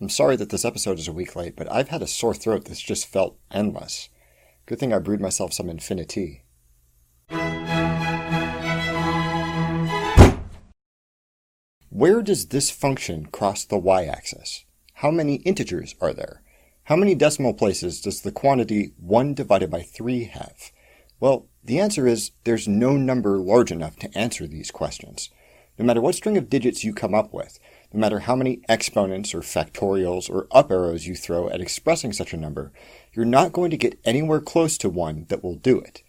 I'm sorry that this episode is a week late, but I've had a sore throat that's just felt endless. Good thing I brewed myself some Infinity. Where does this function cross the y-axis? How many integers are there? How many decimal places does the quantity 1 divided by 3 have? Well, the answer is there's no number large enough to answer these questions. No matter what string of digits you come up with, no matter how many exponents or factorials or up arrows you throw at expressing such a number, you're not going to get anywhere close to one that will do it.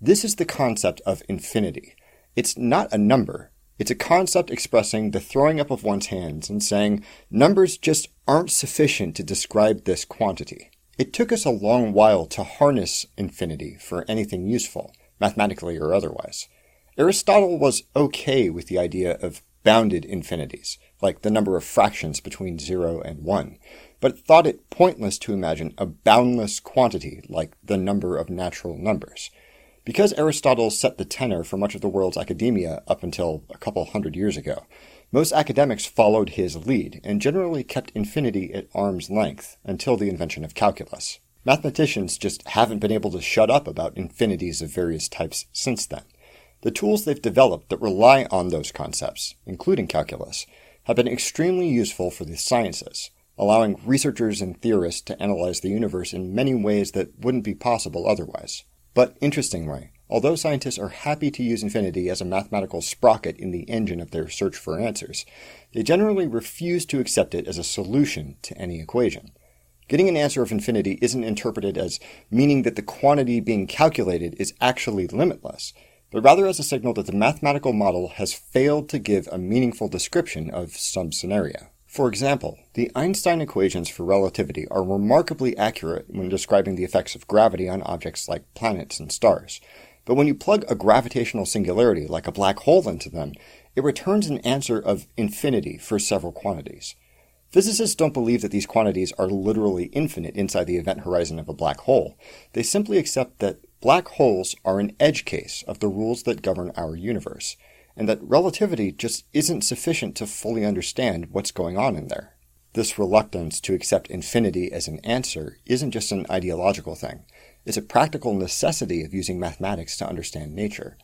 This is the concept of infinity. It's not a number. It's a concept expressing the throwing up of one's hands and saying numbers just aren't sufficient to describe this quantity. It took us a long while to harness infinity for anything useful, mathematically or otherwise. Aristotle was okay with the idea of bounded infinities, like the number of fractions between 0 and 1, but thought it pointless to imagine a boundless quantity like the number of natural numbers. Because Aristotle set the tenor for much of the world's academia up until a couple hundred years ago, most academics followed his lead and generally kept infinity at arm's length until the invention of calculus. Mathematicians just haven't been able to shut up about infinities of various types since then. The tools they've developed that rely on those concepts, including calculus, have been extremely useful for the sciences, allowing researchers and theorists to analyze the universe in many ways that wouldn't be possible otherwise. But interestingly, although scientists are happy to use infinity as a mathematical sprocket in the engine of their search for answers, they generally refuse to accept it as a solution to any equation. Getting an answer of infinity isn't interpreted as meaning that the quantity being calculated is actually limitless, but rather as a signal that the mathematical model has failed to give a meaningful description of some scenario. For example, the Einstein equations for relativity are remarkably accurate when describing the effects of gravity on objects like planets and stars. But when you plug a gravitational singularity like a black hole into them, it returns an answer of infinity for several quantities. Physicists don't believe that these quantities are literally infinite inside the event horizon of a black hole. They simply accept that Black holes are an edge case of the rules that govern our universe, and that relativity just isn't sufficient to fully understand what's going on in there. This reluctance to accept infinity as an answer isn't just an ideological thing, it's a practical necessity of using mathematics to understand nature.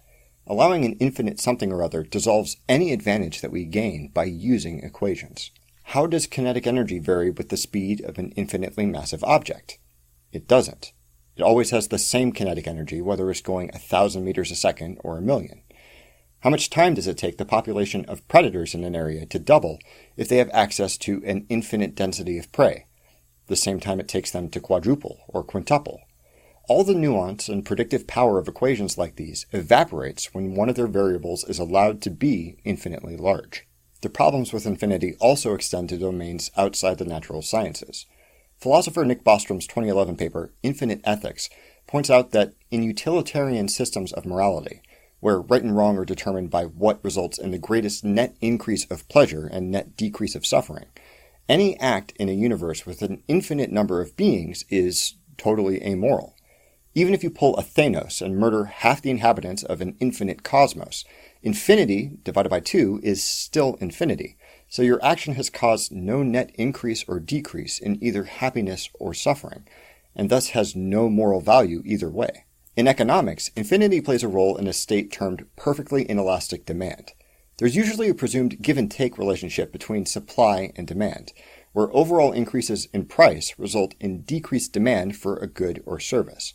Allowing an infinite something or other dissolves any advantage that we gain by using equations. How does kinetic energy vary with the speed of an infinitely massive object? It doesn't. It always has the same kinetic energy, whether it's going a thousand meters a second or a million. How much time does it take the population of predators in an area to double if they have access to an infinite density of prey? The same time it takes them to quadruple or quintuple. All the nuance and predictive power of equations like these evaporates when one of their variables is allowed to be infinitely large. The problems with infinity also extend to domains outside the natural sciences. Philosopher Nick Bostrom's 2011 paper, Infinite Ethics, points out that in utilitarian systems of morality, where right and wrong are determined by what results in the greatest net increase of pleasure and net decrease of suffering, any act in a universe with an infinite number of beings is totally amoral. Even if you pull a Thanos and murder half the inhabitants of an infinite cosmos, infinity divided by 2 is still infinity, so your action has caused no net increase or decrease in either happiness or suffering, and thus has no moral value either way. In economics, infinity plays a role in a state termed perfectly inelastic demand. There's usually a presumed give and take relationship between supply and demand, where overall increases in price result in decreased demand for a good or service.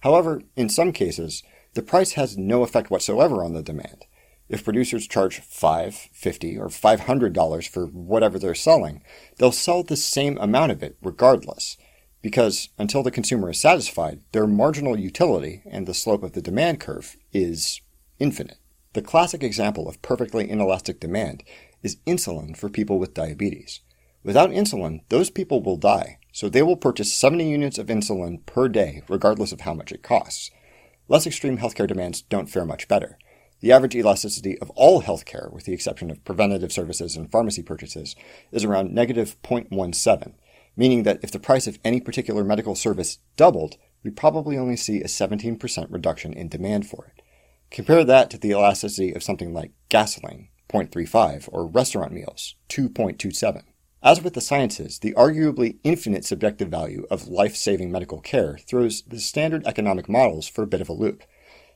However, in some cases, the price has no effect whatsoever on the demand. If producers charge five, fifty, or five hundred dollars for whatever they're selling, they'll sell the same amount of it regardless, because until the consumer is satisfied, their marginal utility and the slope of the demand curve is infinite. The classic example of perfectly inelastic demand is insulin for people with diabetes. Without insulin, those people will die, so they will purchase 70 units of insulin per day, regardless of how much it costs. Less extreme healthcare demands don't fare much better. The average elasticity of all healthcare, with the exception of preventative services and pharmacy purchases, is around negative 0.17, meaning that if the price of any particular medical service doubled, we probably only see a 17% reduction in demand for it. Compare that to the elasticity of something like gasoline, 0.35, or restaurant meals, 2.27. As with the sciences, the arguably infinite subjective value of life saving medical care throws the standard economic models for a bit of a loop.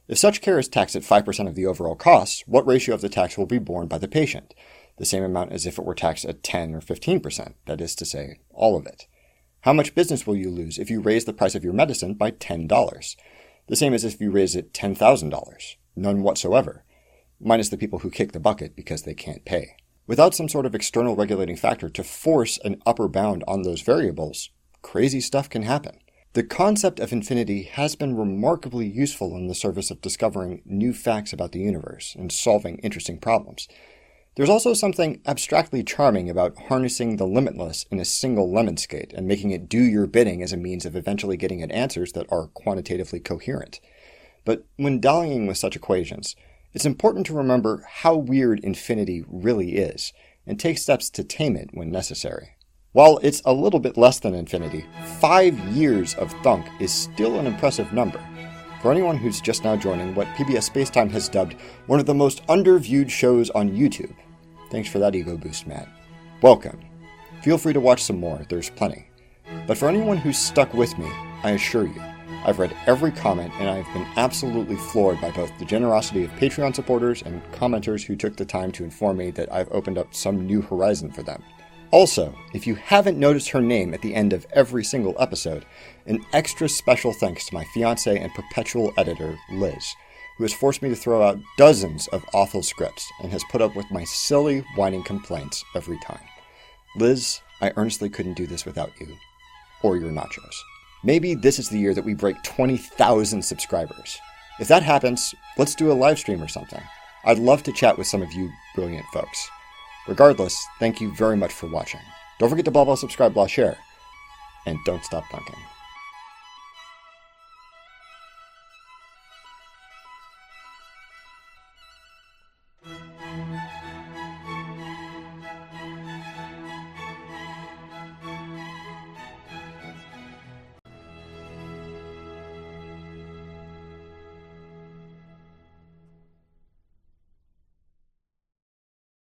If such care is taxed at 5% of the overall costs, what ratio of the tax will be borne by the patient? The same amount as if it were taxed at 10 or 15%, that is to say, all of it. How much business will you lose if you raise the price of your medicine by $10? The same as if you raise it $10,000. None whatsoever. Minus the people who kick the bucket because they can't pay. Without some sort of external regulating factor to force an upper bound on those variables, crazy stuff can happen. The concept of infinity has been remarkably useful in the service of discovering new facts about the universe and solving interesting problems. There's also something abstractly charming about harnessing the limitless in a single lemniscate and making it do your bidding as a means of eventually getting at answers that are quantitatively coherent. But when dallying with such equations, it's important to remember how weird infinity really is, and take steps to tame it when necessary. While it's a little bit less than infinity, five years of thunk is still an impressive number. For anyone who's just now joining what PBS Spacetime has dubbed one of the most underviewed shows on YouTube. Thanks for that ego boost, Matt. Welcome. Feel free to watch some more, there's plenty. But for anyone who's stuck with me, I assure you, I've read every comment and I've been absolutely floored by both the generosity of Patreon supporters and commenters who took the time to inform me that I've opened up some new horizon for them. Also, if you haven't noticed her name at the end of every single episode, an extra special thanks to my fiance and perpetual editor, Liz, who has forced me to throw out dozens of awful scripts and has put up with my silly, whining complaints every time. Liz, I earnestly couldn't do this without you. Or your nachos. Maybe this is the year that we break 20,000 subscribers. If that happens, let's do a live stream or something. I'd love to chat with some of you brilliant folks. Regardless, thank you very much for watching. Don't forget to blah blah subscribe, blah share, and don't stop thunking.